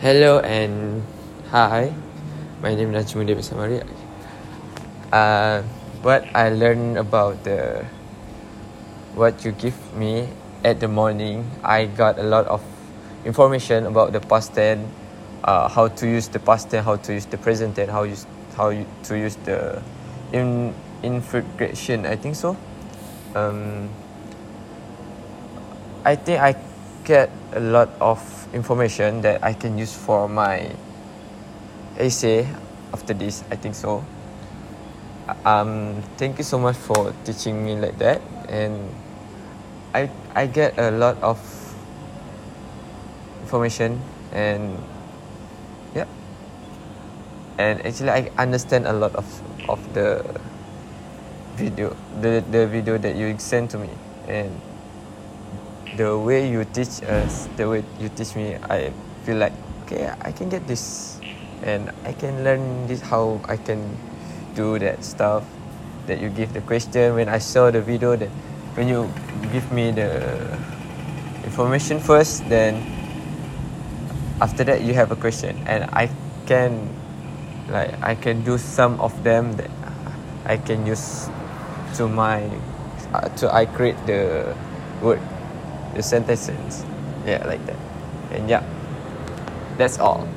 Hello and hi. My name is Najmuddin Samari. Uh, what I learned about the what you give me at the morning, I got a lot of information about the past tense, uh, how to use the past tense, how to use the present tense, how use how to use the in infiltration. I think so. Um, I think I get a lot of information that I can use for my essay after this. I think so. Um, thank you so much for teaching me like that, and I I get a lot of information and yeah, and actually I understand a lot of of the video the the video that you sent to me and the way you teach us, the way you teach me, I feel like okay, I can get this, and I can learn this how I can do that stuff that you give the question. When I saw the video that when you give me the information first then after that you have a question. And I can like I can do some of them that I can use to my uh, to I create the word the sentences. Yeah like that. And yeah. That's all